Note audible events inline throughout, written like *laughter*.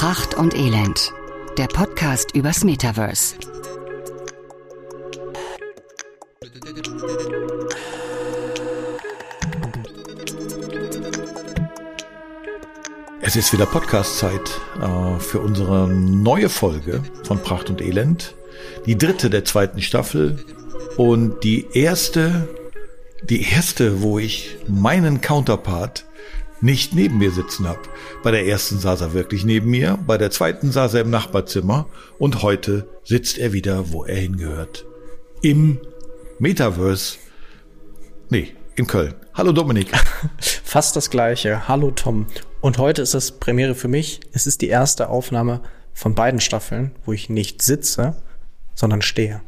Pracht und Elend, der Podcast übers Metaverse. Es ist wieder Podcast-Zeit äh, für unsere neue Folge von Pracht und Elend. Die dritte der zweiten Staffel und die erste, die erste, wo ich meinen Counterpart nicht neben mir sitzen habe. Bei der ersten saß er wirklich neben mir, bei der zweiten saß er im Nachbarzimmer und heute sitzt er wieder, wo er hingehört. Im Metaverse. Nee, in Köln. Hallo Dominik. *laughs* Fast das gleiche. Hallo Tom. Und heute ist es Premiere für mich. Es ist die erste Aufnahme von beiden Staffeln, wo ich nicht sitze, sondern stehe.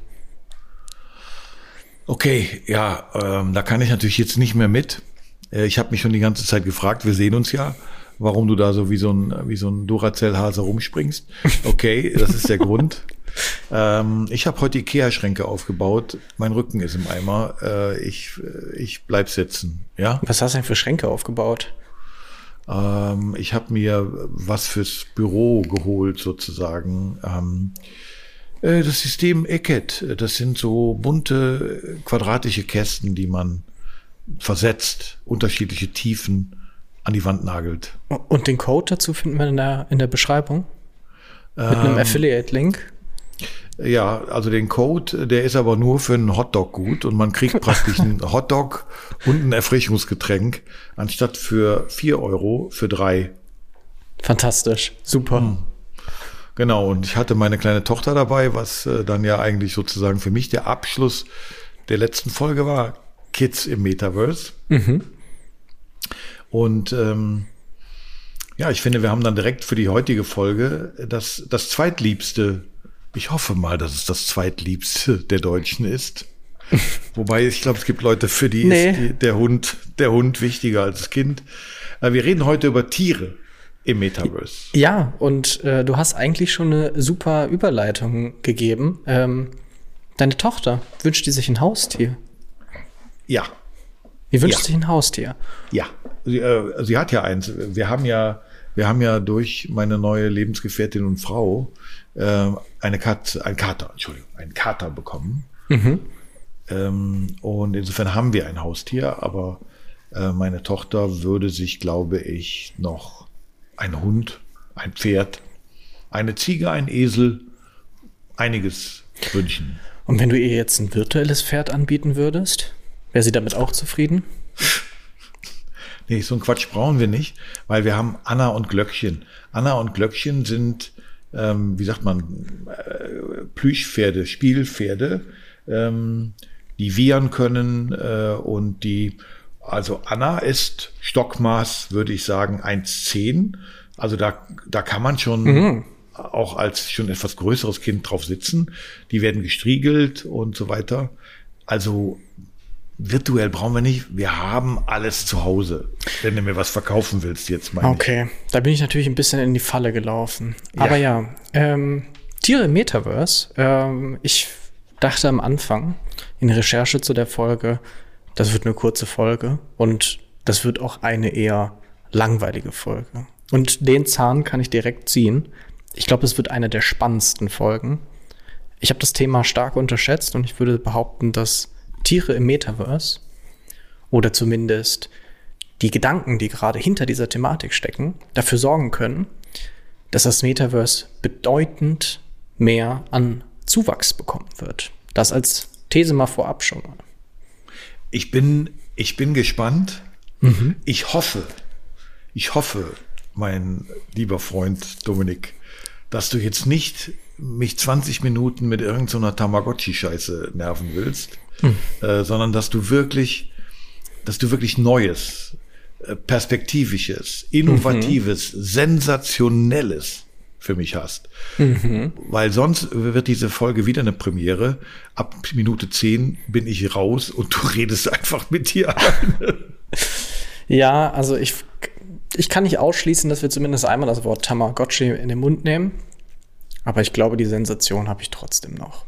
Okay, ja, ähm, da kann ich natürlich jetzt nicht mehr mit. Äh, ich habe mich schon die ganze Zeit gefragt, wir sehen uns ja, warum du da so wie so ein, wie so ein Duracell-Hase rumspringst. Okay, das ist der Grund. *laughs* Ähm, ich habe heute Ikea-Schränke aufgebaut. Mein Rücken ist im Eimer. Äh, ich, ich bleib sitzen. Ja. Was hast du denn für Schränke aufgebaut? Ähm, ich habe mir was fürs Büro geholt, sozusagen. Ähm, äh, das System Ecket, das sind so bunte quadratische Kästen, die man versetzt, unterschiedliche Tiefen an die Wand nagelt. Und den Code dazu finden wir in der, in der Beschreibung? Mit einem ähm, Affiliate-Link? Ja, also den Code, der ist aber nur für einen Hotdog gut und man kriegt *laughs* praktisch einen Hotdog und ein Erfrischungsgetränk anstatt für vier Euro für drei. Fantastisch, super. Hm. Genau, und ich hatte meine kleine Tochter dabei, was äh, dann ja eigentlich sozusagen für mich der Abschluss der letzten Folge war. Kids im Metaverse. Mhm. Und ähm, ja, ich finde, wir haben dann direkt für die heutige Folge das, das zweitliebste, ich hoffe mal, dass es das zweitliebste der Deutschen ist. *laughs* Wobei, ich glaube, es gibt Leute, für die nee. ist die, der Hund, der Hund wichtiger als das Kind. Äh, wir reden heute über Tiere im Metaverse. Ja, und äh, du hast eigentlich schon eine super Überleitung gegeben. Ähm, deine Tochter wünscht die sich ein Haustier. Ja. Wie wünscht ja. sich ein Haustier? Ja, sie, äh, sie hat ja eins. Wir haben ja, wir haben ja durch meine neue Lebensgefährtin und Frau äh, eine Katze, ein Kater, Entschuldigung, einen Kater bekommen. Mhm. Ähm, und insofern haben wir ein Haustier, aber äh, meine Tochter würde sich, glaube ich, noch ein Hund, ein Pferd, eine Ziege, ein Esel, einiges wünschen. Und wenn du ihr jetzt ein virtuelles Pferd anbieten würdest? Wäre sie damit auch zufrieden? Nee, so ein Quatsch brauchen wir nicht, weil wir haben Anna und Glöckchen. Anna und Glöckchen sind, ähm, wie sagt man, äh, Plüschpferde, Spielpferde, ähm, die wiehern können äh, und die, also Anna ist Stockmaß, würde ich sagen, 1,10. Also da, da kann man schon mhm. auch als schon etwas größeres Kind drauf sitzen. Die werden gestriegelt und so weiter. Also virtuell brauchen wir nicht. Wir haben alles zu Hause, wenn du mir was verkaufen willst jetzt mal. Okay, da bin ich natürlich ein bisschen in die Falle gelaufen. Ja. Aber ja, ähm, Tiere im Metaverse. Ähm, ich dachte am Anfang in Recherche zu der Folge, das wird eine kurze Folge und das wird auch eine eher langweilige Folge. Und den Zahn kann ich direkt ziehen. Ich glaube, es wird eine der spannendsten Folgen. Ich habe das Thema stark unterschätzt und ich würde behaupten, dass Tiere im Metaverse oder zumindest die Gedanken, die gerade hinter dieser Thematik stecken, dafür sorgen können, dass das Metaverse bedeutend mehr an Zuwachs bekommen wird. Das als These mal vorab schon mal. Ich bin, ich bin gespannt. Mhm. Ich hoffe, ich hoffe, mein lieber Freund Dominik, dass du jetzt nicht mich 20 Minuten mit irgendeiner so Tamagotchi-Scheiße nerven willst, hm. äh, sondern dass du wirklich, dass du wirklich Neues, äh, Perspektivisches, Innovatives, mhm. Sensationelles für mich hast. Mhm. Weil sonst wird diese Folge wieder eine Premiere. Ab Minute 10 bin ich raus und du redest einfach mit dir. *laughs* ja, also ich, ich kann nicht ausschließen, dass wir zumindest einmal das Wort Tamagotchi in den Mund nehmen. Aber ich glaube, die Sensation habe ich trotzdem noch.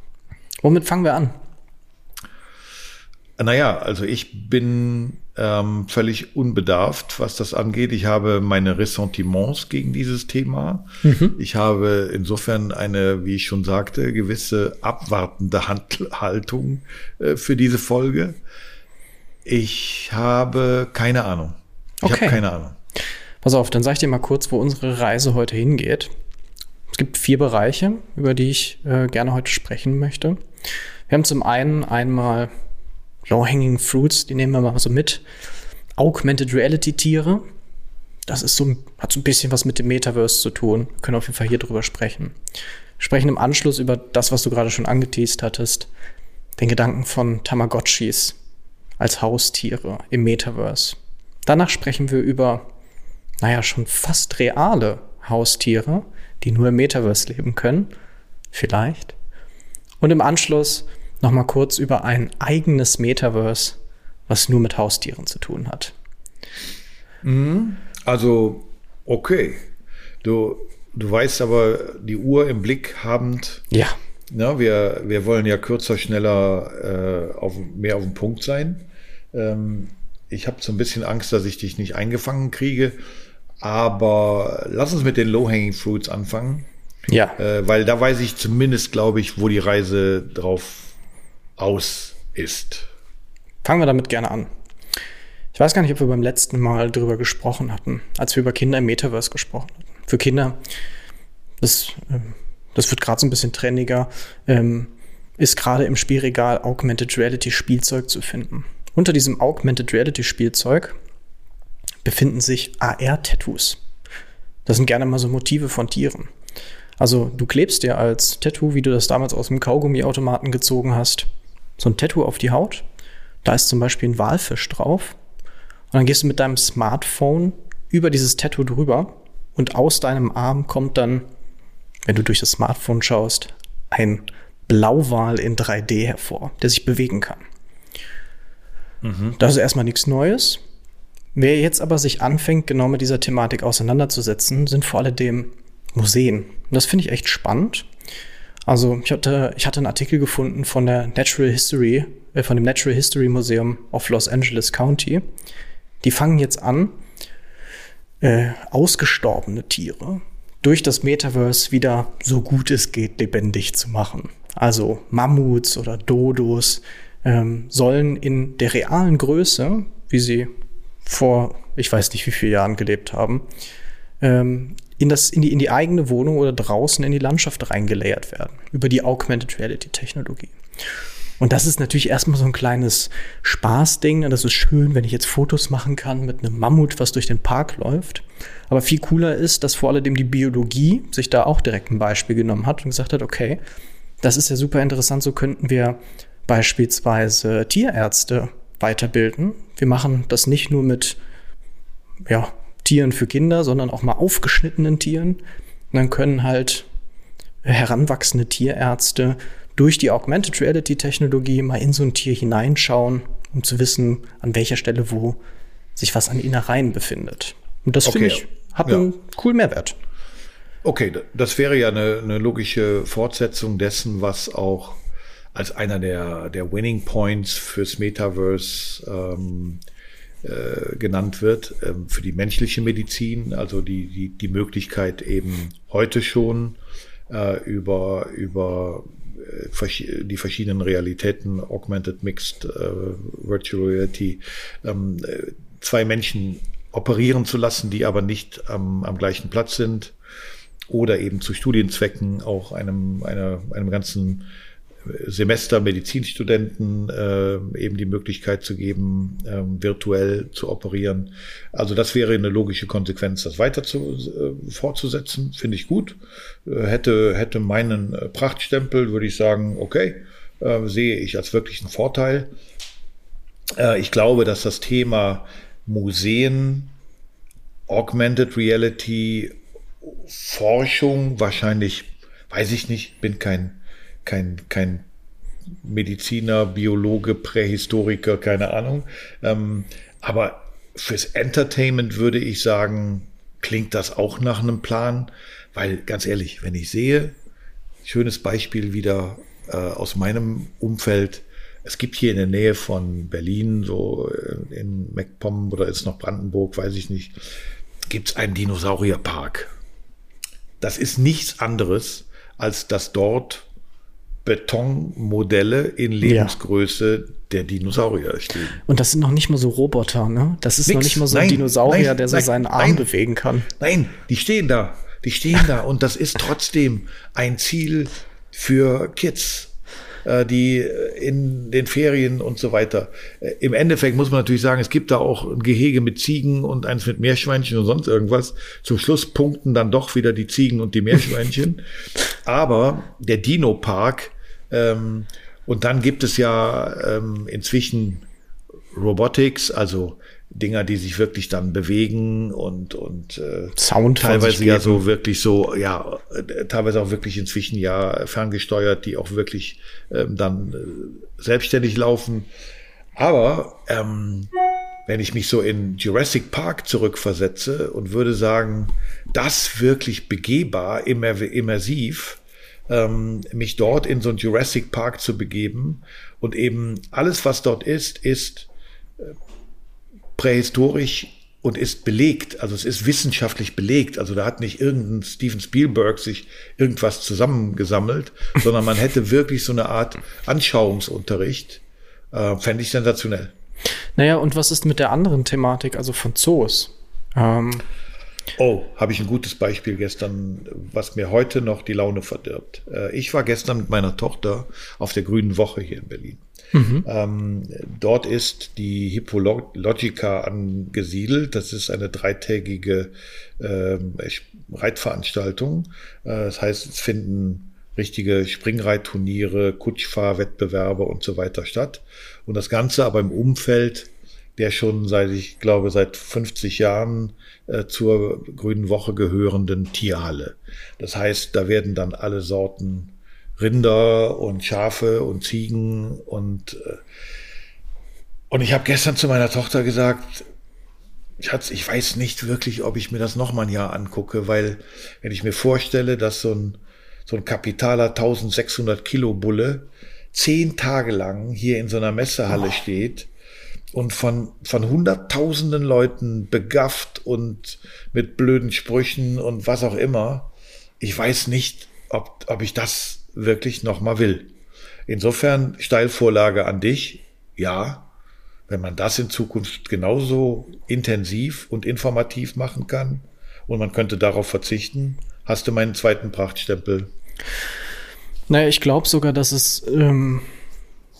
Womit fangen wir an? Naja, also ich bin ähm, völlig unbedarft, was das angeht. Ich habe meine Ressentiments gegen dieses Thema. Mhm. Ich habe insofern eine, wie ich schon sagte, gewisse abwartende Hand Haltung äh, für diese Folge. Ich habe keine Ahnung. Ich okay. habe keine Ahnung. Pass auf, dann sag ich dir mal kurz, wo unsere Reise heute hingeht. Es gibt vier Bereiche, über die ich äh, gerne heute sprechen möchte. Wir haben zum einen einmal Low-Hanging Fruits, die nehmen wir mal so mit. Augmented Reality Tiere. Das ist so, hat so ein bisschen was mit dem Metaverse zu tun. Wir können auf jeden Fall hier drüber sprechen. Wir sprechen im Anschluss über das, was du gerade schon angeteased hattest. Den Gedanken von Tamagotchis als Haustiere im Metaverse. Danach sprechen wir über, naja, schon fast reale Haustiere, die nur im Metaverse leben können. Vielleicht. Und im Anschluss noch mal kurz über ein eigenes Metaverse, was nur mit Haustieren zu tun hat. Mhm. Also, okay. Du, du weißt aber, die Uhr im Blick habend. Ja. Na, wir, wir wollen ja kürzer, schneller, äh, auf, mehr auf den Punkt sein. Ähm, ich habe so ein bisschen Angst, dass ich dich nicht eingefangen kriege. Aber lass uns mit den Low-Hanging Fruits anfangen. Ja. Äh, weil da weiß ich zumindest, glaube ich, wo die Reise drauf aus ist. Fangen wir damit gerne an. Ich weiß gar nicht, ob wir beim letzten Mal darüber gesprochen hatten, als wir über Kinder im Metaverse gesprochen hatten. Für Kinder, das, ähm, das wird gerade so ein bisschen trendiger, ähm, ist gerade im Spielregal Augmented Reality Spielzeug zu finden. Unter diesem Augmented Reality Spielzeug befinden sich AR-Tattoos. Das sind gerne mal so Motive von Tieren. Also du klebst dir als Tattoo, wie du das damals aus dem Kaugummiautomaten gezogen hast, so ein Tattoo auf die Haut. Da ist zum Beispiel ein Walfisch drauf. Und dann gehst du mit deinem Smartphone über dieses Tattoo drüber und aus deinem Arm kommt dann, wenn du durch das Smartphone schaust, ein Blauwal in 3D hervor, der sich bewegen kann. Mhm. Das ist erstmal nichts Neues. Wer jetzt aber sich anfängt, genau mit dieser Thematik auseinanderzusetzen, sind vor allem Museen. Und das finde ich echt spannend. Also ich hatte, ich hatte einen Artikel gefunden von der Natural History, äh, von dem Natural History Museum of Los Angeles County. Die fangen jetzt an, äh, ausgestorbene Tiere durch das Metaverse wieder so gut es geht lebendig zu machen. Also Mammuts oder Dodos ähm, sollen in der realen Größe, wie sie vor ich weiß nicht wie vielen Jahren gelebt haben, ähm, in, das, in, die, in die eigene Wohnung oder draußen in die Landschaft reingelayert werden über die Augmented Reality Technologie. Und das ist natürlich erstmal so ein kleines Spaßding. Ne? Das ist schön, wenn ich jetzt Fotos machen kann mit einem Mammut, was durch den Park läuft. Aber viel cooler ist, dass vor allem die Biologie sich da auch direkt ein Beispiel genommen hat und gesagt hat, okay, das ist ja super interessant, so könnten wir beispielsweise Tierärzte weiterbilden. Wir machen das nicht nur mit ja, Tieren für Kinder, sondern auch mal aufgeschnittenen Tieren. Und dann können halt heranwachsende Tierärzte durch die Augmented Reality Technologie mal in so ein Tier hineinschauen, um zu wissen, an welcher Stelle wo sich was an Innereien befindet. Und das okay. finde ich hat ja. einen coolen Mehrwert. Okay, das wäre ja eine, eine, logische Fortsetzung dessen, was auch als einer der, der Winning Points fürs Metaverse ähm, äh, genannt wird, ähm, für die menschliche Medizin, also die, die, die Möglichkeit eben heute schon äh, über, über äh, die verschiedenen Realitäten, Augmented Mixed, äh, Virtual Reality, ähm, äh, zwei Menschen operieren zu lassen, die aber nicht am, am gleichen Platz sind oder eben zu Studienzwecken auch einem, einer, einem ganzen Semester Medizinstudenten äh, eben die Möglichkeit zu geben, äh, virtuell zu operieren. Also das wäre eine logische Konsequenz, das weiter zu, äh, fortzusetzen, finde ich gut. Äh, hätte, hätte meinen äh, Prachtstempel, würde ich sagen, okay, äh, sehe ich als wirklichen Vorteil. Ich glaube, dass das Thema Museen, Augmented Reality, Forschung wahrscheinlich, weiß ich nicht, bin kein kein, kein Mediziner, Biologe, Prähistoriker, keine Ahnung. Ähm, aber fürs Entertainment würde ich sagen, klingt das auch nach einem Plan, weil ganz ehrlich, wenn ich sehe, schönes Beispiel wieder äh, aus meinem Umfeld, es gibt hier in der Nähe von Berlin, so in MacPom oder ist noch Brandenburg, weiß ich nicht, gibt es einen Dinosaurierpark. Das ist nichts anderes, als dass dort Betonmodelle in Lebensgröße ja. der Dinosaurier stehen. Und das sind noch nicht mal so Roboter, ne? Das ist Nix. noch nicht mal so ein nein, Dinosaurier, nein, der so nein, seinen Arm bewegen kann. Nein, die stehen da. Die stehen da und das ist trotzdem ein Ziel für Kids äh, die in den Ferien und so weiter. Äh, Im Endeffekt muss man natürlich sagen, es gibt da auch ein Gehege mit Ziegen und eins mit Meerschweinchen und sonst irgendwas. Zum Schluss punkten dann doch wieder die Ziegen und die Meerschweinchen. *laughs* Aber der Dino-Park, ähm, und dann gibt es ja ähm, inzwischen Robotics, also Dinger, die sich wirklich dann bewegen und und äh, Sound teilweise ja so wirklich so ja äh, teilweise auch wirklich inzwischen ja ferngesteuert, die auch wirklich ähm, dann äh, selbstständig laufen. Aber ähm, wenn ich mich so in Jurassic Park zurückversetze und würde sagen, das wirklich begehbar, immer, immersiv, ähm, mich dort in so einen Jurassic Park zu begeben und eben alles, was dort ist, ist äh, prähistorisch und ist belegt, also es ist wissenschaftlich belegt. Also da hat nicht irgendein Steven Spielberg sich irgendwas zusammengesammelt, *laughs* sondern man hätte wirklich so eine Art Anschauungsunterricht. Äh, Fände ich sensationell. Naja, und was ist mit der anderen Thematik, also von Zoos? Ähm Oh, habe ich ein gutes Beispiel gestern, was mir heute noch die Laune verdirbt. Äh, ich war gestern mit meiner Tochter auf der Grünen Woche hier in Berlin. Mhm. Ähm, dort ist die Hippologica angesiedelt. Das ist eine dreitägige äh, Reitveranstaltung. Äh, das heißt, es finden richtige Springreitturniere, Kutschfahrwettbewerbe und so weiter statt. Und das Ganze aber im Umfeld der schon seit, ich glaube, seit 50 Jahren äh, zur Grünen Woche gehörenden Tierhalle. Das heißt, da werden dann alle Sorten Rinder und Schafe und Ziegen und äh, und ich habe gestern zu meiner Tochter gesagt, Schatz, ich weiß nicht wirklich, ob ich mir das noch mal ein Jahr angucke, weil wenn ich mir vorstelle, dass so ein so ein kapitaler 1600 Kilo Bulle zehn Tage lang hier in so einer Messehalle oh. steht und von, von hunderttausenden Leuten begafft und mit blöden Sprüchen und was auch immer. Ich weiß nicht, ob, ob ich das wirklich nochmal will. Insofern Steilvorlage an dich. Ja, wenn man das in Zukunft genauso intensiv und informativ machen kann und man könnte darauf verzichten, hast du meinen zweiten Prachtstempel. Naja, ich glaube sogar, dass es ähm,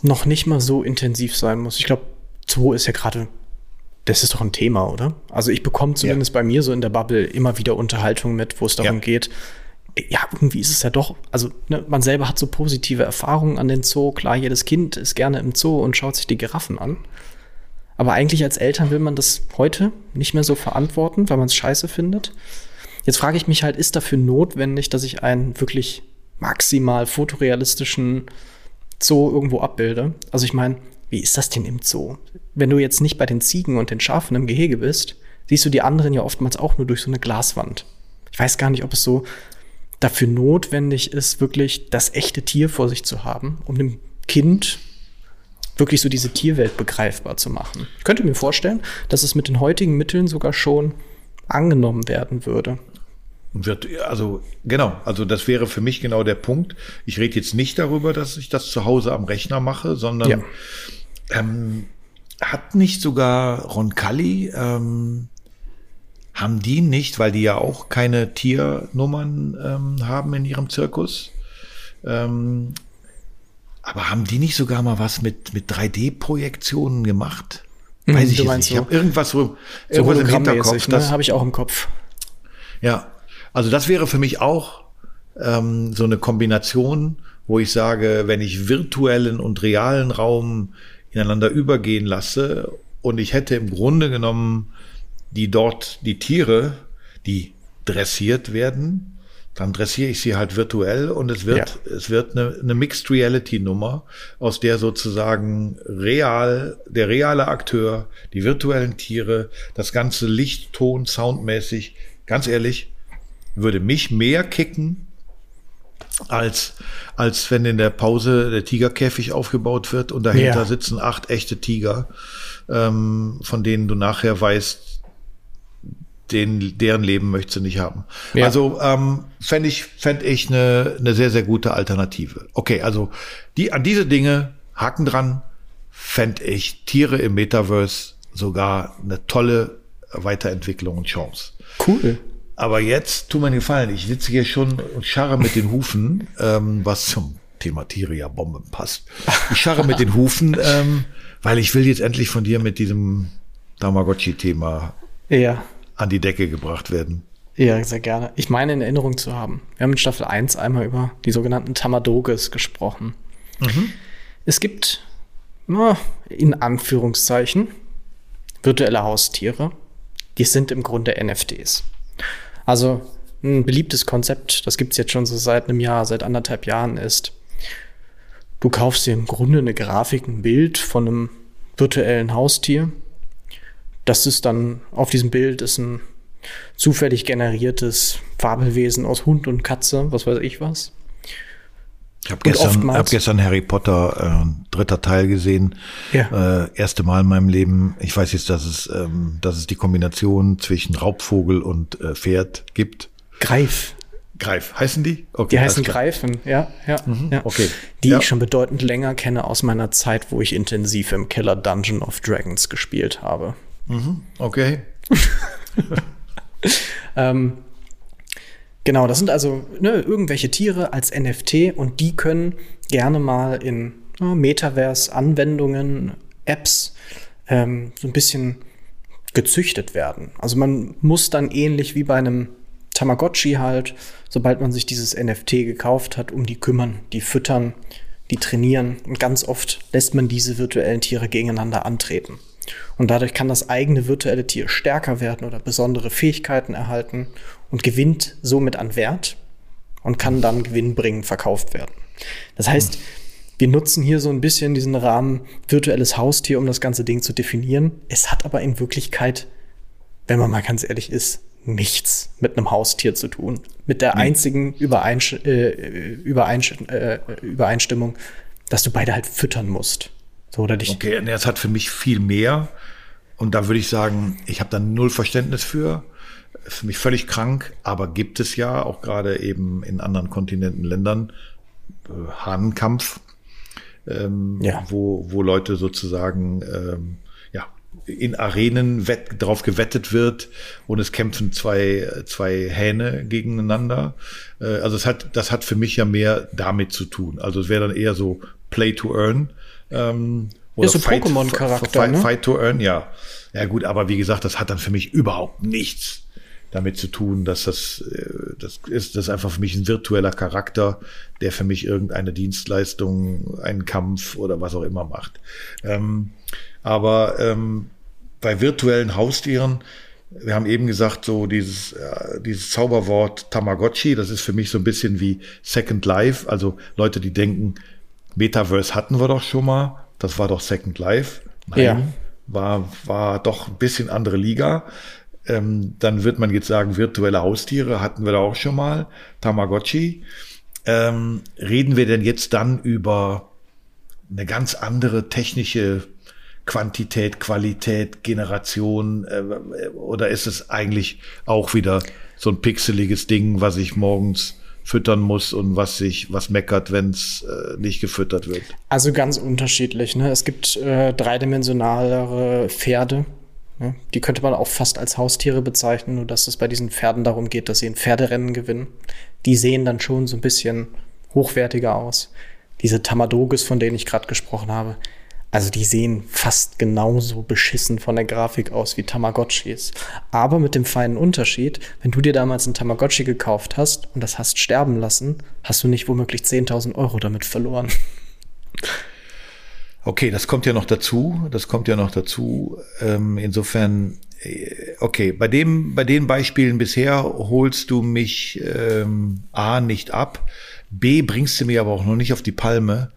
noch nicht mal so intensiv sein muss. Ich glaube, Zoo ist ja gerade, das ist doch ein Thema, oder? Also ich bekomme zumindest ja. bei mir so in der Bubble immer wieder Unterhaltung mit, wo es darum ja. geht, ja, irgendwie ist es ja doch, also ne, man selber hat so positive Erfahrungen an den Zoo. Klar, jedes Kind ist gerne im Zoo und schaut sich die Giraffen an. Aber eigentlich als Eltern will man das heute nicht mehr so verantworten, weil man es scheiße findet. Jetzt frage ich mich halt, ist dafür notwendig, dass ich einen wirklich maximal fotorealistischen Zoo irgendwo abbilde? Also ich meine, wie ist das denn im Zoo? Wenn du jetzt nicht bei den Ziegen und den Schafen im Gehege bist, siehst du die anderen ja oftmals auch nur durch so eine Glaswand. Ich weiß gar nicht, ob es so dafür notwendig ist, wirklich das echte Tier vor sich zu haben, um dem Kind wirklich so diese Tierwelt begreifbar zu machen. Ich könnte mir vorstellen, dass es mit den heutigen Mitteln sogar schon angenommen werden würde. Wird, also genau, also das wäre für mich genau der Punkt. Ich rede jetzt nicht darüber, dass ich das zu Hause am Rechner mache, sondern ja. ähm, hat nicht sogar Roncalli ähm, haben die nicht, weil die ja auch keine Tiernummern ähm, haben in ihrem Zirkus. Ähm, aber haben die nicht sogar mal was mit, mit 3D-Projektionen gemacht? Mhm, Weiß ich jetzt nicht. Ich so, habe irgendwas, so irgendwas im Hinterkopf. Ne? Habe ich auch im Kopf. Ja, also das wäre für mich auch ähm, so eine Kombination, wo ich sage, wenn ich virtuellen und realen Raum ineinander übergehen lasse und ich hätte im Grunde genommen die dort, die Tiere, die dressiert werden, dann dressiere ich sie halt virtuell und es wird, ja. es wird eine, eine Mixed Reality Nummer, aus der sozusagen real, der reale Akteur, die virtuellen Tiere, das ganze Licht, Ton, Soundmäßig, ganz ehrlich, würde mich mehr kicken als, als wenn in der Pause der Tigerkäfig aufgebaut wird und dahinter Ja. sitzen acht echte Tiger, ähm, von denen du nachher weißt, den, deren Leben möchtest du nicht haben. Ja. Also ähm, fände ich, fänd ich eine, eine sehr, sehr gute Alternative. Okay, also die, an diese Dinge, Haken dran, fände ich Tiere im Metaverse sogar eine tolle Weiterentwicklung und Chance. Cool. Aber jetzt, tu mir einen Gefallen, ich sitze hier schon und scharre mit den Hufen, ähm, was zum Thema Tiere ja Bomben passt. Ich scharre mit den Hufen, ähm, weil ich will jetzt endlich von dir mit diesem Tamagotchi-Thema Ja. an die Decke gebracht werden. Ja, sehr gerne. Ich meine in Erinnerung zu haben. Wir haben in Staffel 1 einmal über die sogenannten Tamadoges gesprochen. Es gibt, na, in Anführungszeichen, virtuelle Haustiere. Die sind im Grunde NFTs. Also ein beliebtes Konzept, das gibt es jetzt schon so seit einem Jahr, seit anderthalb Jahren ist, du kaufst dir im Grunde eine Grafik, ein Bild von einem virtuellen Haustier. Das ist dann, auf diesem Bild ist ein zufällig generiertes Fabelwesen aus Hund und Katze, was weiß ich was. Ich habe gestern, hab gestern Harry Potter, äh, dritter Teil gesehen. Ja. Äh, erste Mal in meinem Leben. Ich weiß jetzt, dass es, ähm, dass es die Kombination zwischen Raubvogel und äh, Pferd gibt. Greif. Greif, heißen die? Okay, Die heißen. Greifen, ja, ja, ja. okay. Die Ja. ich schon bedeutend länger kenne aus meiner Zeit, wo ich intensiv im Keller Dungeon of Dragons gespielt habe. Okay. *laughs* Ähm, genau, das sind also ne, irgendwelche Tiere als NFT und die können gerne mal in ja, Metaverse-Anwendungen, Apps ähm, so ein bisschen gezüchtet werden. Also man muss dann ähnlich wie bei einem Tamagotchi halt, sobald man sich dieses NFT gekauft hat, um die kümmern, die füttern, die trainieren und ganz oft lässt man diese virtuellen Tiere gegeneinander antreten. Und dadurch kann das eigene virtuelle Tier stärker werden oder besondere Fähigkeiten erhalten und gewinnt somit an Wert und kann dann gewinnbringend verkauft werden. Das heißt, wir nutzen hier so ein bisschen diesen Rahmen virtuelles Haustier, um das ganze Ding zu definieren. Es hat aber in Wirklichkeit, wenn man mal ganz ehrlich ist, nichts mit einem Haustier zu tun. Mit der einzigen Übereinsch äh, Übereinsch äh, Übereinstimmung, dass du beide halt füttern musst. So, oder dich Okay, das hat für mich viel mehr. Und da würde ich sagen, ich habe da null Verständnis für. Für mich völlig krank, aber gibt es ja auch gerade eben in anderen Kontinenten, Ländern äh, Hahnenkampf, ähm, Ja. wo, wo Leute sozusagen ähm, ja, in Arenen wett, drauf gewettet wird und es kämpfen zwei, zwei Hähne gegeneinander. Äh, also es hat, das hat für mich ja mehr damit zu tun. Also es wäre dann eher so Play to Earn. Ähm, oder so Fight- Pokémon-Charakter, Fight, ne? Fight to Earn, ja. Ja gut, aber wie gesagt, das hat dann für mich überhaupt nichts damit zu tun, dass das, äh, das ist, das ist einfach für mich ein virtueller Charakter, der für mich irgendeine Dienstleistung, einen Kampf oder was auch immer macht. Ähm, aber ähm, bei virtuellen Haustieren, wir haben eben gesagt, so dieses, äh, dieses Zauberwort Tamagotchi, das ist für mich so ein bisschen wie Second Life. Also Leute, die denken, Metaverse hatten wir doch schon mal, das war doch Second Life. Nein, Ja. war, war doch ein bisschen andere Liga. Ähm, dann wird man jetzt sagen, virtuelle Haustiere hatten wir da auch schon mal, Tamagotchi. Ähm, reden wir denn jetzt dann über eine ganz andere technische Quantität, Qualität, Generation äh, oder ist es eigentlich auch wieder so ein pixeliges Ding, was ich morgens füttern muss und was sich was meckert, wenn es äh, nicht gefüttert wird? Also ganz unterschiedlich. Ne? Es gibt äh, dreidimensionalere Pferde. Die könnte man auch fast als Haustiere bezeichnen, nur dass es bei diesen Pferden darum geht, dass sie ein Pferderennen gewinnen. Die sehen dann schon so ein bisschen hochwertiger aus. Diese Tamadoges, von denen ich gerade gesprochen habe, also die sehen fast genauso beschissen von der Grafik aus wie Tamagotchis. Aber mit dem feinen Unterschied, wenn du dir damals ein Tamagotchi gekauft hast und das hast sterben lassen, hast du nicht womöglich 10.000 Euro damit verloren. *laughs* Okay, das kommt ja noch dazu. Das kommt ja noch dazu. Ähm, insofern, äh, okay, bei dem, bei den Beispielen bisher holst du mich ähm, A nicht ab, B bringst du mir aber auch noch nicht auf die Palme,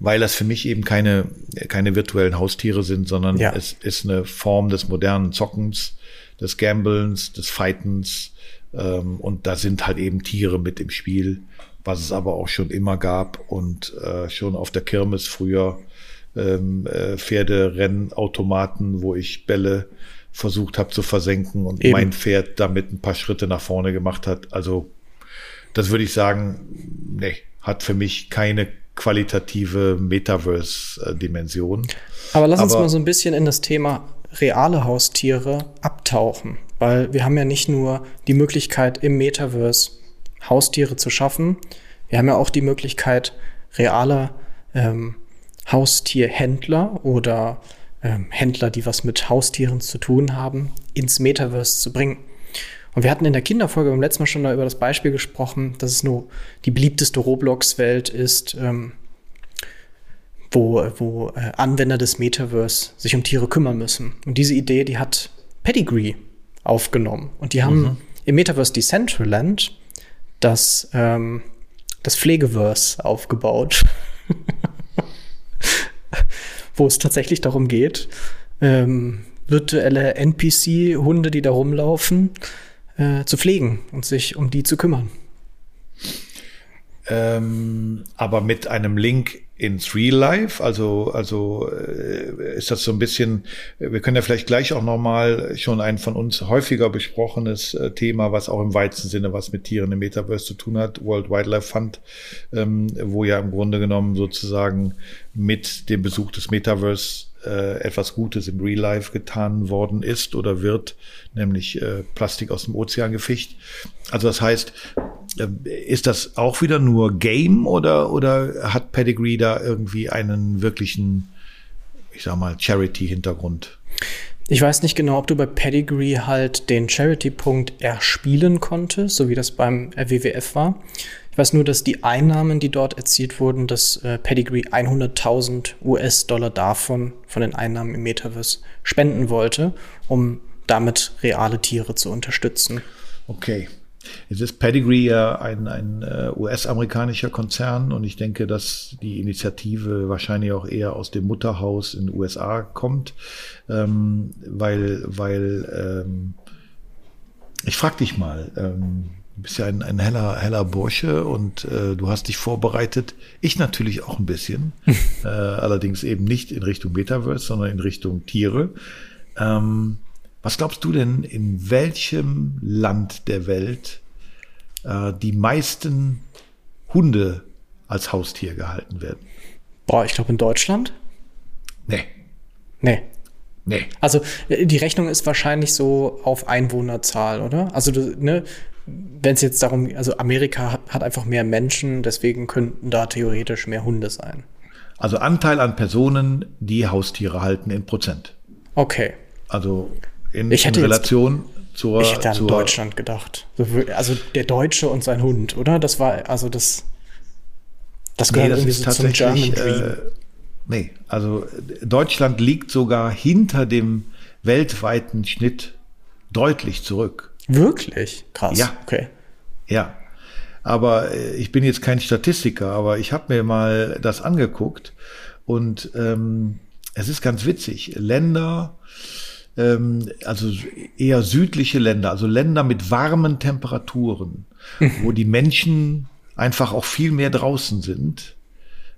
weil das für mich eben keine, keine virtuellen Haustiere sind, sondern Ja. es ist eine Form des modernen Zockens, des Gamblens, des Fightens. Ähm, und da sind halt eben Tiere mit im Spiel, was es aber auch schon immer gab und äh, schon auf der Kirmes früher ähm, äh, Pferderennautomaten, wo ich Bälle versucht habe zu versenken und Eben. mein Pferd damit ein paar Schritte nach vorne gemacht hat. Also das würde ich sagen, nee, hat für mich keine qualitative Metaverse-Dimension. Aber lass uns Aber, mal so ein bisschen in das Thema reale Haustiere abtauchen, weil wir haben ja nicht nur die Möglichkeit im Metaverse Haustiere zu schaffen, wir haben ja auch die Möglichkeit reale ähm, Haustierhändler oder ähm, Händler, die was mit Haustieren zu tun haben, ins Metaverse zu bringen. Und wir hatten in der Kinderfolge beim letzten Mal schon über das Beispiel gesprochen, dass es nur die beliebteste Roblox-Welt ist, ähm, wo, wo äh, Anwender des Metaverse sich um Tiere kümmern müssen. Und diese Idee, die hat Pedigree aufgenommen. Und die haben mhm. im Metaverse Decentraland das, ähm, das Pflegeverse aufgebaut. *laughs* *laughs* wo es tatsächlich darum geht, ähm, virtuelle NPC-Hunde, die da rumlaufen, äh, zu pflegen und sich um die zu kümmern. Ähm, aber mit einem Link ins Real Life, also also äh, ist das so ein bisschen. Wir können ja vielleicht gleich auch noch mal schon ein von uns häufiger besprochenes äh, Thema, was auch im weitesten Sinne was mit Tieren im Metaverse zu tun hat, World Wildlife Fund, ähm, wo ja im Grunde genommen sozusagen mit dem Besuch des Metaverse äh, etwas Gutes im Real Life getan worden ist oder wird, nämlich Plastik aus dem Ozean gefischt. Also das heißt, ist das auch wieder nur Game oder, oder hat Pedigree da irgendwie einen wirklichen, ich sag mal, Charity-Hintergrund? Ich weiß nicht genau, ob du bei Pedigree halt den Charity-Punkt erspielen konntest, so wie das beim WWF war. Ich weiß nur, dass die Einnahmen, die dort erzielt wurden, dass äh, Pedigree 100.000 US-Dollar davon, von den Einnahmen im Metaverse, spenden wollte, um damit reale Tiere zu unterstützen. Okay. Jetzt ist Pedigree ja ein, ein uh, US-amerikanischer Konzern und ich denke, dass die Initiative wahrscheinlich auch eher aus dem Mutterhaus in den USA kommt, ähm, weil, weil ähm, ich frag dich mal, ähm, Du bist ja ein, ein heller, heller Bursche und äh, du hast dich vorbereitet. Ich natürlich auch ein bisschen. *laughs* äh, allerdings eben nicht in Richtung Metaverse, sondern in Richtung Tiere. Ähm, was glaubst du denn, in welchem Land der Welt äh, die meisten Hunde als Haustier gehalten werden? Boah, ich glaube in Deutschland? Nee. Nee. Nee. Also äh, die Rechnung ist wahrscheinlich so auf Einwohnerzahl, oder? Also ne, wenn es jetzt darum, also Amerika hat, hat einfach mehr Menschen, deswegen könnten da theoretisch mehr Hunde sein. Also Anteil an Personen, die Haustiere halten in Prozent. Okay. Also in, in Relation jetzt, zur. Ich hätte an zur, Deutschland gedacht. Also der Deutsche und sein Hund, oder? Das war also das. Das gehört nee, das irgendwie so zum German Dream. Äh, nee, also Deutschland liegt sogar hinter dem weltweiten Schnitt deutlich zurück. Wirklich? Krass. Ja. Okay. Ja. Aber äh, ich bin jetzt kein Statistiker, aber ich habe mir mal das angeguckt und ähm, es ist ganz witzig. Länder, ähm, also eher südliche Länder, also Länder mit warmen Temperaturen, wo die Menschen einfach auch viel mehr draußen sind,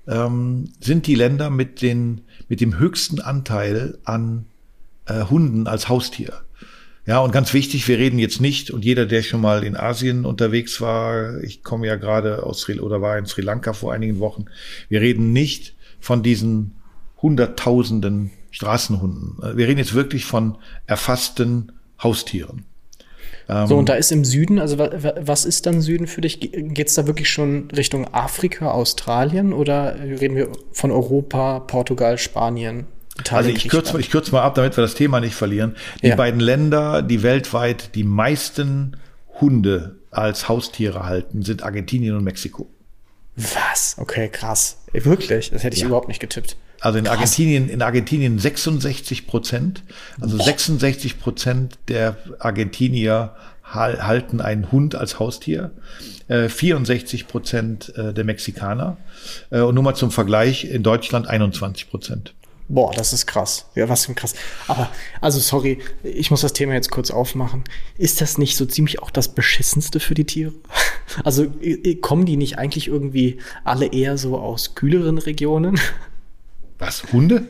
ähm, sind die Länder mit, den, mit dem höchsten Anteil an äh, Hunden als Haustier. Ja, und ganz wichtig, wir reden jetzt nicht, und jeder, der schon mal in Asien unterwegs war, ich komme ja gerade aus Sri oder war in Sri Lanka vor einigen Wochen, wir reden nicht von diesen Hunderttausenden Straßenhunden. Wir reden jetzt wirklich von erfassten Haustieren. So, und da ist im Süden, also was ist dann Süden für dich? Geht es da wirklich schon Richtung Afrika, Australien oder reden wir von Europa, Portugal, Spanien? Italien, also ich kürze, ich kürze mal ab, damit wir das Thema nicht verlieren. Die ja. beiden Länder, die weltweit die meisten Hunde als Haustiere halten, sind Argentinien und Mexiko. Was? Okay, krass. Wirklich? Das hätte ich ja. überhaupt nicht getippt. Also in Argentinien, in Argentinien 66 Prozent. Also Boah. 66 Prozent der Argentinier halten einen Hund als Haustier. 64 äh, Prozent äh, der Mexikaner. Äh, und nur mal zum Vergleich, in Deutschland 21 Prozent. Boah, das ist krass. Ja, was für krass. Aber, also sorry, ich muss das Thema jetzt kurz aufmachen. Ist das nicht so ziemlich auch das Beschissenste für die Tiere? *laughs* Also kommen die nicht eigentlich irgendwie alle eher so aus kühleren Regionen? Was, Hunde?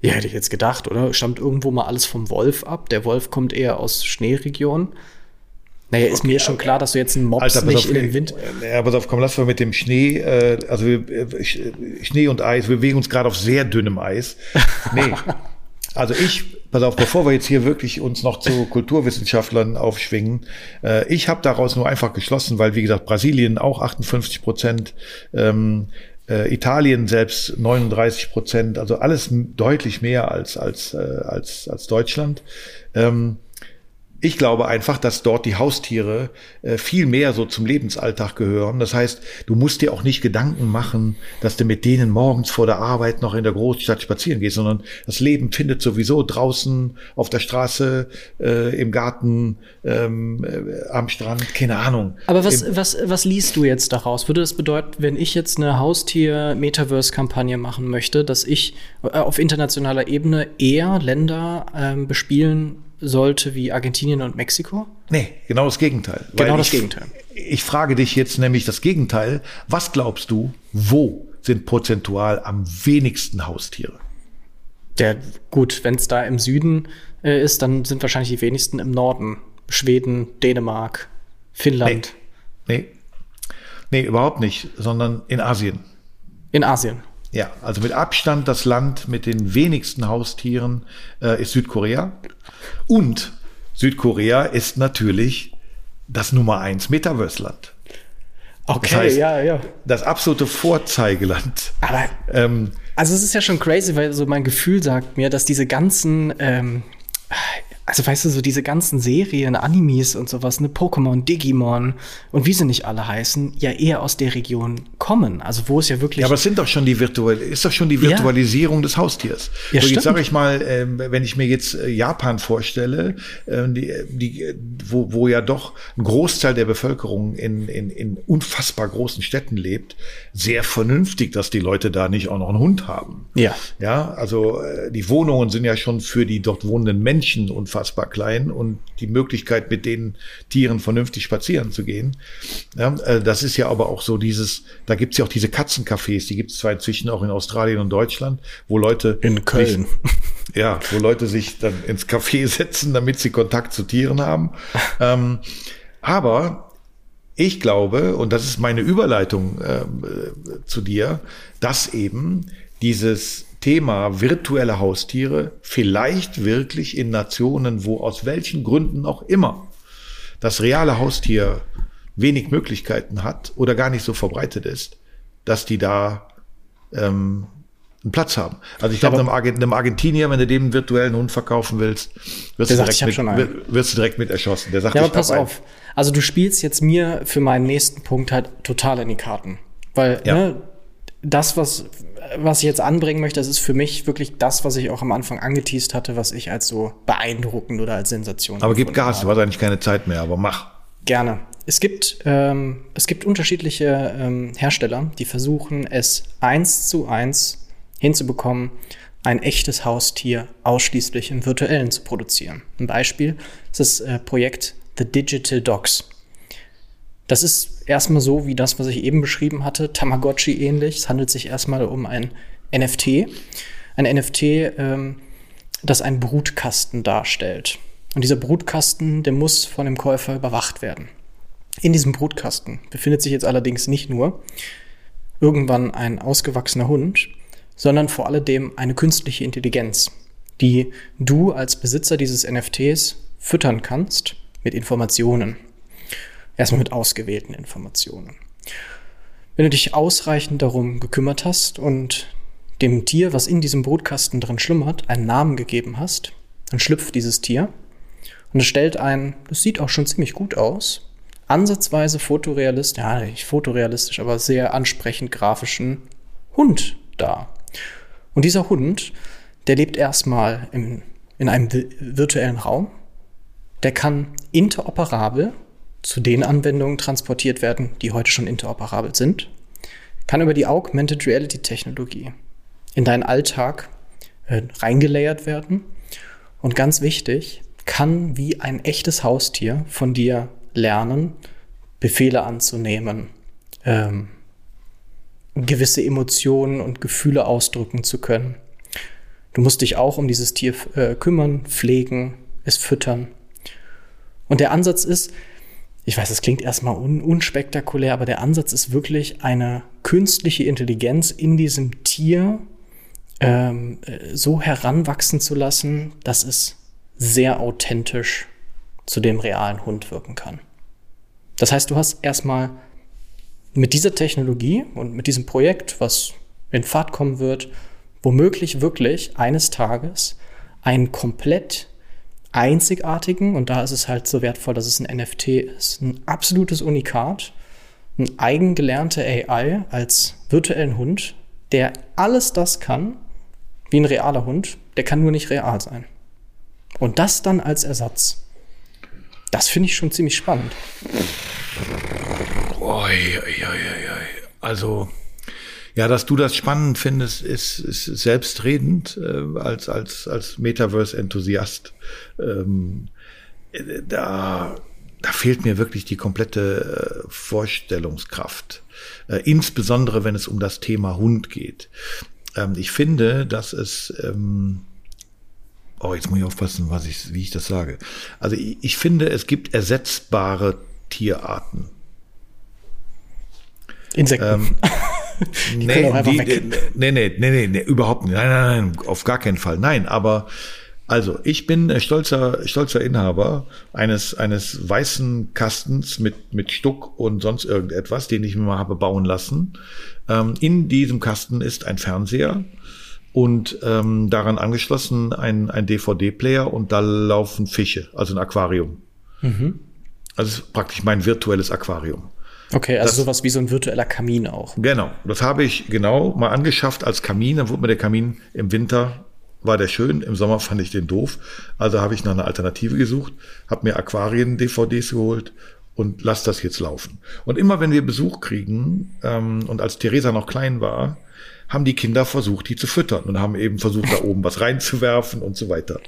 Ja, hätte ich jetzt gedacht, oder? Stammt irgendwo mal alles vom Wolf ab? Der Wolf kommt eher aus Schneeregionen. Naja, ist okay, mir schon klar, dass du jetzt einen Mops Alter, nicht auf, in den Wind. Ja, pass auf, komm, lass mal mit dem Schnee, äh, also äh, Schnee und Eis, wir bewegen uns gerade auf sehr dünnem Eis. *laughs* Nee. Also ich, pass auf, bevor wir jetzt hier wirklich uns noch zu Kulturwissenschaftlern aufschwingen, äh, ich habe daraus nur einfach geschlossen, weil wie gesagt Brasilien auch 58 Prozent, ähm, äh, Italien selbst 39 Prozent, also alles deutlich mehr als als äh, als als Deutschland. Ähm, ich glaube einfach, dass dort die Haustiere äh, viel mehr so zum Lebensalltag gehören. Das heißt, du musst dir auch nicht Gedanken machen, dass du mit denen morgens vor der Arbeit noch in der Großstadt spazieren gehst, sondern das Leben findet sowieso draußen auf der Straße, äh, im Garten, ähm, äh, am Strand, keine Ahnung. Aber was, was, was liest du jetzt daraus? Würde das bedeuten, wenn ich jetzt eine Haustier-Metaverse-Kampagne machen möchte, dass ich äh, auf internationaler Ebene eher Länder ähm, bespielen sollte wie Argentinien und Mexiko? Nee, genau das Gegenteil. Genau das ich, Gegenteil. Ich frage dich jetzt nämlich das Gegenteil. Was glaubst du, wo sind prozentual am wenigsten Haustiere? Der, gut, wenn es da im Süden äh, ist, dann sind wahrscheinlich die wenigsten im Norden. Schweden, Dänemark, Finnland. Nee. nee. Nee, überhaupt nicht, sondern in Asien. In Asien. Ja, also mit Abstand das Land mit den wenigsten Haustieren äh, ist Südkorea. Und Südkorea ist natürlich das Nummer eins Metaverse-Land. Okay, das heißt, ja, ja. Das absolute Vorzeigeland. Aber, ähm, also es ist ja schon crazy, weil so mein Gefühl sagt mir, dass diese ganzen ähm, also weißt du, so diese ganzen Serien, Animes und sowas, ne, Pokémon, Digimon und wie sie nicht alle heißen, ja eher aus der Region kommen. Also wo es ja wirklich. Ja, aber es sind doch schon die virtuell, ist doch schon die Virtualisierung ja. des Haustiers. Ja, so, jetzt sage ich mal, äh, wenn ich mir jetzt äh, Japan vorstelle, äh, die, die, wo, wo ja doch ein Großteil der Bevölkerung in, in, in unfassbar großen Städten lebt, sehr vernünftig, dass die Leute da nicht auch noch einen Hund haben. Ja. Ja, also äh, die Wohnungen sind ja schon für die dort wohnenden Menschen und unfassbar klein und die Möglichkeit, mit den Tieren vernünftig spazieren zu gehen. Ja, äh, das ist ja aber auch so dieses, da gibt's ja auch diese Katzencafés, die gibt's zwar inzwischen auch in Australien und Deutschland, wo Leute in Köln. Sich, *laughs* ja, wo Leute sich dann ins Café *laughs* setzen, damit sie Kontakt zu Tieren haben. ähm, aber ich glaube, und das ist meine Überleitung äh, zu dir, dass eben dieses Thema virtuelle Haustiere vielleicht wirklich in Nationen, wo aus welchen Gründen auch immer das reale Haustier wenig Möglichkeiten hat oder gar nicht so verbreitet ist, dass die da ähm, einen Platz haben. Also ich glaube, einem, Argent einem, Argentinier, wenn du dem einen virtuellen Hund verkaufen willst, wirst, du direkt, sagt, mit, wirst du direkt mit erschossen. Der sagt, ja, aber pass auf. Also du spielst jetzt mir für meinen nächsten Punkt halt total in die Karten. Weil ja. ne, das, was was ich jetzt anbringen möchte, das ist für mich wirklich das, was ich auch am Anfang angeteased hatte, was ich als so beeindruckend oder als Sensation. Aber gib Gas, habe. du hast eigentlich keine Zeit mehr, aber mach. Gerne. Es gibt, ähm, es gibt unterschiedliche ähm, Hersteller, die versuchen, es eins zu eins hinzubekommen, ein echtes Haustier ausschließlich im virtuellen zu produzieren. Ein Beispiel ist das äh, Projekt The Digital Dogs. Das ist erstmal so wie das, was ich eben beschrieben hatte, Tamagotchi ähnlich. Es handelt sich erstmal um ein NFT. Ein NFT, ähm, das einen Brutkasten darstellt. Und dieser Brutkasten, der muss von dem Käufer überwacht werden. In diesem Brutkasten befindet sich jetzt allerdings nicht nur irgendwann ein ausgewachsener Hund, sondern vor allem eine künstliche Intelligenz, die du als Besitzer dieses NFTs füttern kannst mit Informationen. Erstmal mit ausgewählten Informationen. Wenn du dich ausreichend darum gekümmert hast und dem Tier, was in diesem Brutkasten drin schlummert, einen Namen gegeben hast, dann schlüpft dieses Tier und es stellt ein, das sieht auch schon ziemlich gut aus, ansatzweise fotorealistisch, ja, nicht fotorealistisch, aber sehr ansprechend grafischen Hund dar. Und dieser Hund, der lebt erstmal in, in einem virtuellen Raum, der kann interoperabel zu den Anwendungen transportiert werden, die heute schon interoperabel sind, kann über die Augmented Reality Technologie in deinen Alltag äh, reingelayert werden und ganz wichtig, kann wie ein echtes Haustier von dir lernen, Befehle anzunehmen, ähm, gewisse Emotionen und Gefühle ausdrücken zu können. Du musst dich auch um dieses Tier äh, kümmern, pflegen, es füttern. Und der Ansatz ist, ich weiß, es klingt erstmal un unspektakulär, aber der Ansatz ist wirklich eine künstliche Intelligenz in diesem Tier ähm, äh, so heranwachsen zu lassen, dass es sehr authentisch zu dem realen Hund wirken kann. Das heißt, du hast erstmal mit dieser Technologie und mit diesem Projekt, was in Fahrt kommen wird, womöglich wirklich eines Tages einen komplett einzigartigen, und da ist es halt so wertvoll, dass es ein NFT ist, ein absolutes Unikat, ein eigengelernte AI als virtuellen Hund, der alles das kann, wie ein realer Hund, der kann nur nicht real sein. Und das dann als Ersatz. Das finde ich schon ziemlich spannend. Oi, oi, oi, also, ja, dass du das spannend findest, ist, ist selbstredend äh, als, als, als Metaverse-Enthusiast. Ähm, da, da fehlt mir wirklich die komplette äh, Vorstellungskraft. Äh, insbesondere wenn es um das Thema Hund geht. Ähm, ich finde, dass es ähm, Oh, jetzt muss ich aufpassen, was ich, wie ich das sage. Also ich, ich finde, es gibt ersetzbare Tierarten. Insekten. Ähm, *laughs* nee, die, nee, nee, nee, nee, überhaupt nicht. Nein, nein, nein, auf gar keinen Fall. Nein, aber also ich bin stolzer, stolzer Inhaber eines, eines weißen Kastens mit, mit Stuck und sonst irgendetwas, den ich mir mal habe bauen lassen. Ähm, in diesem Kasten ist ein Fernseher und ähm, daran angeschlossen ein, ein DVD-Player und da laufen Fische, also ein Aquarium. Mhm. Also praktisch mein virtuelles Aquarium. Okay, also das, sowas wie so ein virtueller Kamin auch. Genau, das habe ich genau mal angeschafft als Kamin. Dann wurde mir der Kamin im Winter war der schön, im Sommer fand ich den doof. Also habe ich nach einer Alternative gesucht, habe mir Aquarien-DVDs geholt und lass das jetzt laufen. Und immer wenn wir Besuch kriegen, ähm, und als Theresa noch klein war, haben die Kinder versucht, die zu füttern und haben eben versucht, da oben was reinzuwerfen und so weiter.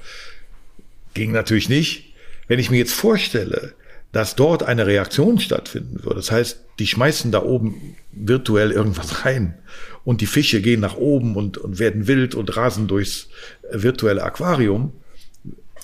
Ging natürlich nicht. Wenn ich mir jetzt vorstelle, dass dort eine Reaktion stattfinden würde. Das heißt, die schmeißen da oben virtuell irgendwas rein und die Fische gehen nach oben und, und werden wild und rasen durchs virtuelle Aquarium.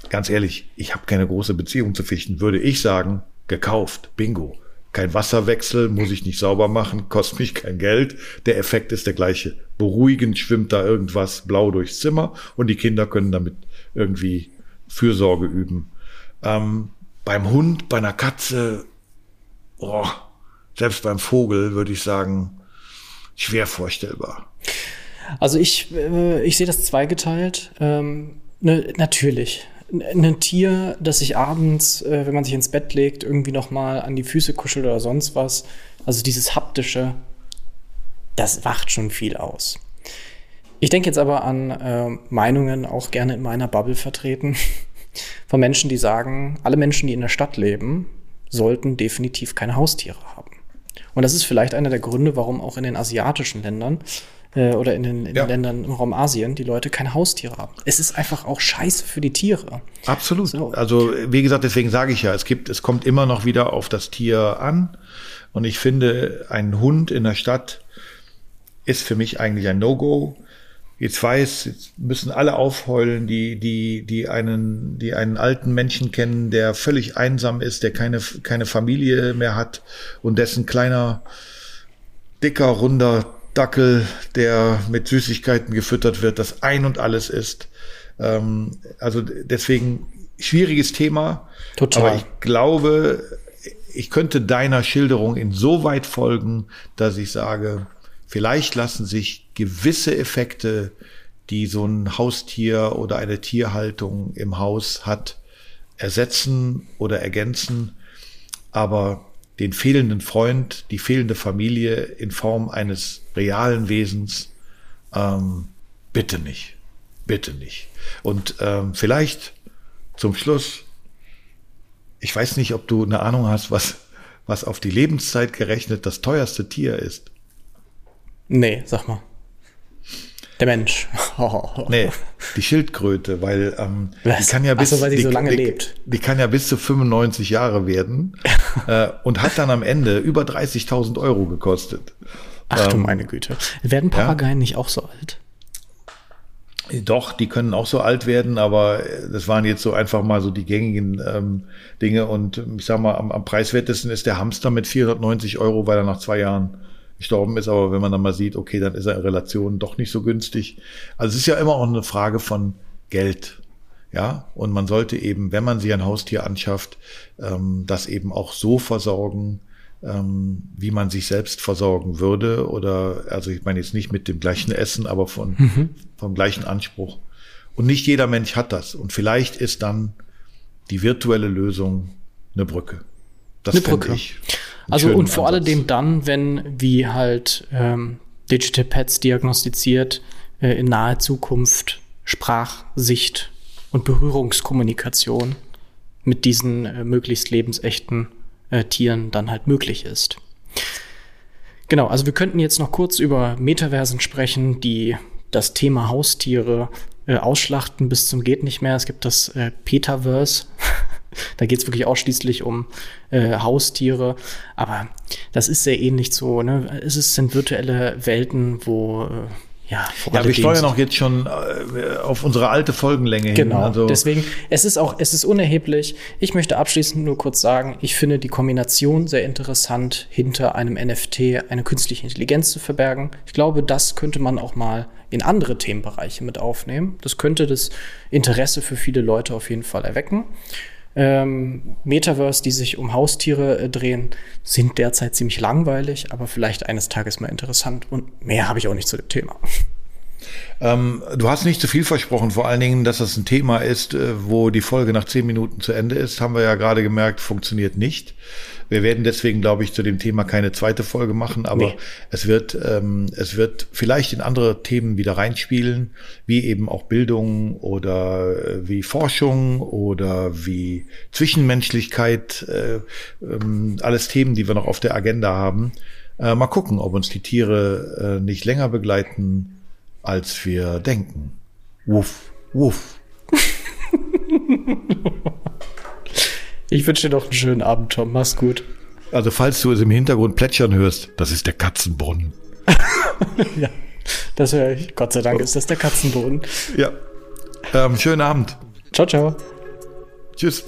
Ganz ehrlich, ich habe keine große Beziehung zu Fischen, würde ich sagen, gekauft, bingo. Kein Wasserwechsel, muss ich nicht sauber machen, kostet mich kein Geld. Der Effekt ist der gleiche. Beruhigend schwimmt da irgendwas blau durchs Zimmer und die Kinder können damit irgendwie Fürsorge üben. Ähm, beim Hund, bei einer Katze, oh, selbst beim Vogel würde ich sagen, schwer vorstellbar. Also ich, äh, ich sehe das zweigeteilt. Ähm, ne, natürlich. Ein Tier, das sich abends, äh, wenn man sich ins Bett legt, irgendwie nochmal an die Füße kuschelt oder sonst was. Also dieses haptische, das macht schon viel aus. Ich denke jetzt aber an äh, Meinungen, auch gerne in meiner Bubble vertreten, *laughs* von Menschen, die sagen, alle Menschen, die in der Stadt leben, sollten definitiv keine Haustiere haben. Und das ist vielleicht einer der Gründe, warum auch in den asiatischen Ländern äh, oder in, den, in ja. den, Ländern im Raum Asien die Leute keine Haustiere haben. Es ist einfach auch scheiße für die Tiere. Absolut. So. Also wie gesagt, deswegen sage ich ja, es gibt, es kommt immer noch wieder auf das Tier an. Und ich finde, ein Hund in der Stadt ist für mich eigentlich ein No-Go jetzt weiß, jetzt müssen alle aufheulen, die, die, die einen, die einen alten Menschen kennen, der völlig einsam ist, der keine, keine Familie mehr hat und dessen kleiner, dicker, runder Dackel, der mit Süßigkeiten gefüttert wird, das ein und alles ist. Ähm, also deswegen schwieriges Thema. Total. Aber ich glaube, ich könnte deiner Schilderung insoweit folgen, dass ich sage, Vielleicht lassen sich gewisse Effekte, die so ein Haustier oder eine Tierhaltung im Haus hat, ersetzen oder ergänzen, aber den fehlenden Freund, die fehlende Familie in Form eines realen Wesens, ähm, bitte nicht, bitte nicht. Und ähm, vielleicht zum Schluss, ich weiß nicht, ob du eine Ahnung hast, was, was auf die Lebenszeit gerechnet das teuerste Tier ist. Nee, sag mal. Der Mensch. Oh. *laughs* Nee, die Schildkröte, weil ähm, die kann ja bis so, die, so lange die, lebt. Die kann ja bis zu 95 Jahre werden *laughs* äh, und hat dann am Ende über 30.000 Euro gekostet. Ach du ähm, meine Güte. Werden Papageien ja? nicht auch so alt? Doch, die können auch so alt werden, aber das waren jetzt so einfach mal so die gängigen ähm, Dinge. Und ich sag mal, am, am preiswertesten ist der Hamster mit 490 Euro, weil er nach zwei Jahren gestorben ist. Aber wenn man dann mal sieht, okay, dann ist er in Relation doch nicht so günstig. Also es ist ja immer auch eine Frage von Geld. Ja, und man sollte eben, wenn man sich ein Haustier anschafft, ähm, das eben auch so versorgen, ähm, wie man sich selbst versorgen würde. Oder, also ich meine jetzt nicht mit dem gleichen Essen, aber von, mhm. vom gleichen Anspruch. Und nicht jeder Mensch hat das. Und vielleicht ist dann die virtuelle Lösung eine Brücke. Das eine Brücke. Ich also und vor Ansatz. alledem dann, wenn wie halt ähm, Digital Pets diagnostiziert äh, in naher Zukunft Sprachsicht und Berührungskommunikation mit diesen äh, möglichst lebensechten äh, Tieren dann halt möglich ist. Genau, also wir könnten jetzt noch kurz über Metaversen sprechen, die das Thema Haustiere äh, ausschlachten bis zum geht nicht mehr. Es gibt das äh, Petaverse. *laughs* da geht es wirklich ausschließlich um äh, Haustiere. Aber das ist sehr ähnlich so. Ne? Es ist, sind virtuelle Welten, wo äh, ja, ja wir steuern auch jetzt schon äh, auf unsere alte Folgenlänge genau. hin. Also Deswegen, es ist auch, es ist unerheblich. Ich möchte abschließend nur kurz sagen, ich finde die Kombination sehr interessant, hinter einem NFT eine künstliche Intelligenz zu verbergen. Ich glaube, das könnte man auch mal in andere Themenbereiche mit aufnehmen. Das könnte das Interesse für viele Leute auf jeden Fall erwecken. Ähm, Metaverse, die sich um Haustiere äh, drehen, sind derzeit ziemlich langweilig, aber vielleicht eines Tages mal interessant. Und mehr habe ich auch nicht zu dem Thema. Ähm, du hast nicht zu viel versprochen, vor allen Dingen, dass das ein Thema ist, äh, wo die Folge nach zehn Minuten zu Ende ist, haben wir ja gerade gemerkt, funktioniert nicht. Wir werden deswegen, glaube ich, zu dem Thema keine zweite Folge machen, aber nee. es wird, ähm, es wird vielleicht in andere Themen wieder reinspielen, wie eben auch Bildung oder äh, wie Forschung oder wie Zwischenmenschlichkeit, äh, ähm, alles Themen, die wir noch auf der Agenda haben. Äh, mal gucken, ob uns die Tiere äh, nicht länger begleiten, als wir denken. Wuff, wuff. *laughs* Ich wünsche dir noch einen schönen Abend, Tom. Mach's gut. Also, falls du es im Hintergrund plätschern hörst, das ist der Katzenbrunnen. *laughs* ja, das höre ich. Gott sei Dank ist das der Katzenbrunnen. Ja. Ähm, schönen Abend. Ciao, ciao. Tschüss.